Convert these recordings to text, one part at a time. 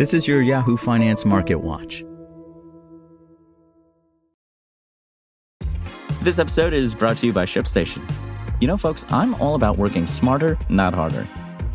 This is your Yahoo Finance Market Watch. This episode is brought to you by ShipStation. You know, folks, I'm all about working smarter, not harder.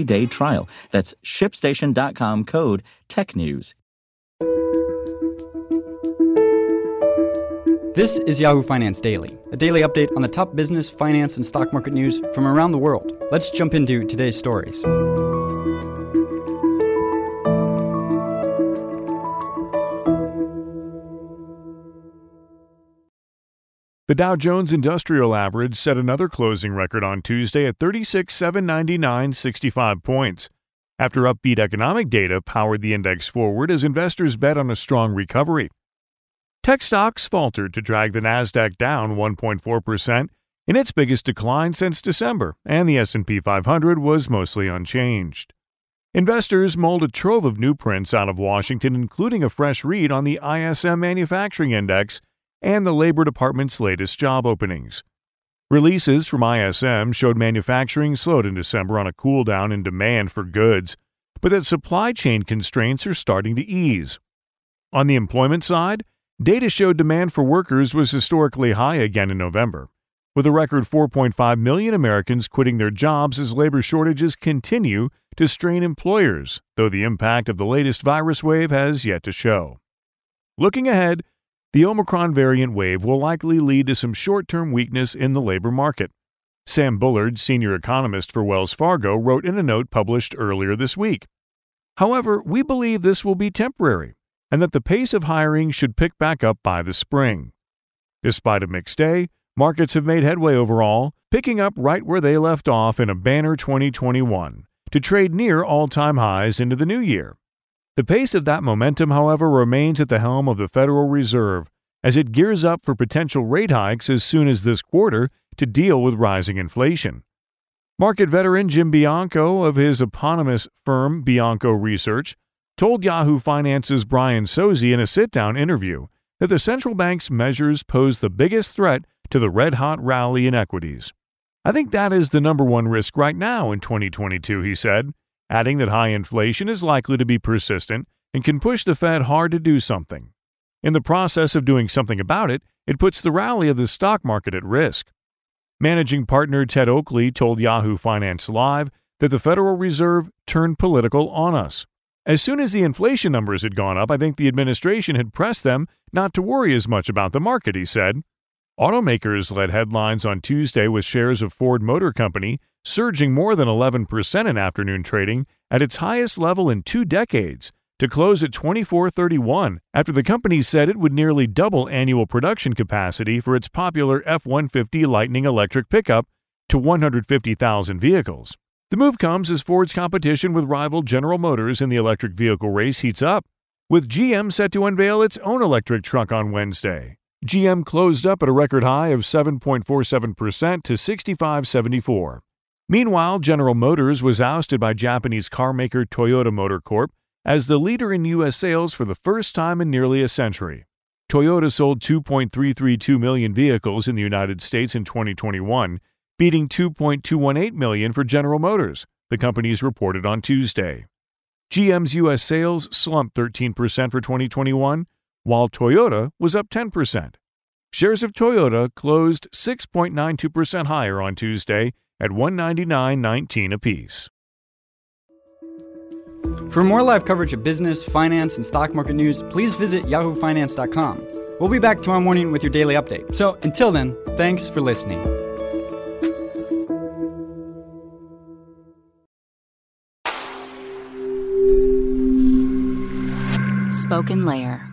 day trial. That's shipstation.com code TechNews. This is Yahoo Finance Daily, a daily update on the top business, finance, and stock market news from around the world. Let's jump into today's stories. The Dow Jones Industrial Average set another closing record on Tuesday at 36,799.65 points. After upbeat economic data powered the index forward as investors bet on a strong recovery. Tech stocks faltered to drag the Nasdaq down 1.4% in its biggest decline since December, and the S&P 500 was mostly unchanged. Investors mulled a trove of new prints out of Washington including a fresh read on the ISM Manufacturing Index and the Labor Department's latest job openings. Releases from ISM showed manufacturing slowed in December on a cool down in demand for goods, but that supply chain constraints are starting to ease. On the employment side, data showed demand for workers was historically high again in November, with a record 4.5 million Americans quitting their jobs as labor shortages continue to strain employers, though the impact of the latest virus wave has yet to show. Looking ahead, the Omicron variant wave will likely lead to some short term weakness in the labor market. Sam Bullard, senior economist for Wells Fargo, wrote in a note published earlier this week. However, we believe this will be temporary and that the pace of hiring should pick back up by the spring. Despite a mixed day, markets have made headway overall, picking up right where they left off in a banner 2021 to trade near all time highs into the new year. The pace of that momentum, however, remains at the helm of the Federal Reserve as it gears up for potential rate hikes as soon as this quarter to deal with rising inflation. Market veteran Jim Bianco of his eponymous firm Bianco Research told Yahoo Finance's Brian Sozzi in a sit down interview that the central bank's measures pose the biggest threat to the red hot rally in equities. I think that is the number one risk right now in 2022, he said adding that high inflation is likely to be persistent and can push the Fed hard to do something. In the process of doing something about it, it puts the rally of the stock market at risk. Managing partner Ted Oakley told Yahoo Finance Live that the Federal Reserve turned political on us. As soon as the inflation numbers had gone up, I think the administration had pressed them not to worry as much about the market, he said. Automakers led headlines on Tuesday with shares of Ford Motor Company surging more than 11% in afternoon trading at its highest level in two decades to close at 2431 after the company said it would nearly double annual production capacity for its popular F-150 Lightning electric pickup to 150,000 vehicles. The move comes as Ford's competition with rival General Motors in the electric vehicle race heats up, with GM set to unveil its own electric truck on Wednesday. GM closed up at a record high of 7.47% to 65.74. Meanwhile, General Motors was ousted by Japanese carmaker Toyota Motor Corp as the leader in U.S. sales for the first time in nearly a century. Toyota sold 2.332 million vehicles in the United States in 2021, beating 2.218 million for General Motors, the companies reported on Tuesday. GM's U.S. sales slumped 13% for 2021, while Toyota was up 10%. Shares of Toyota closed 6.92% higher on Tuesday at 199.19 apiece. For more live coverage of business, finance, and stock market news, please visit yahoofinance.com. We'll be back tomorrow morning with your daily update. So until then, thanks for listening. SpokenLayer.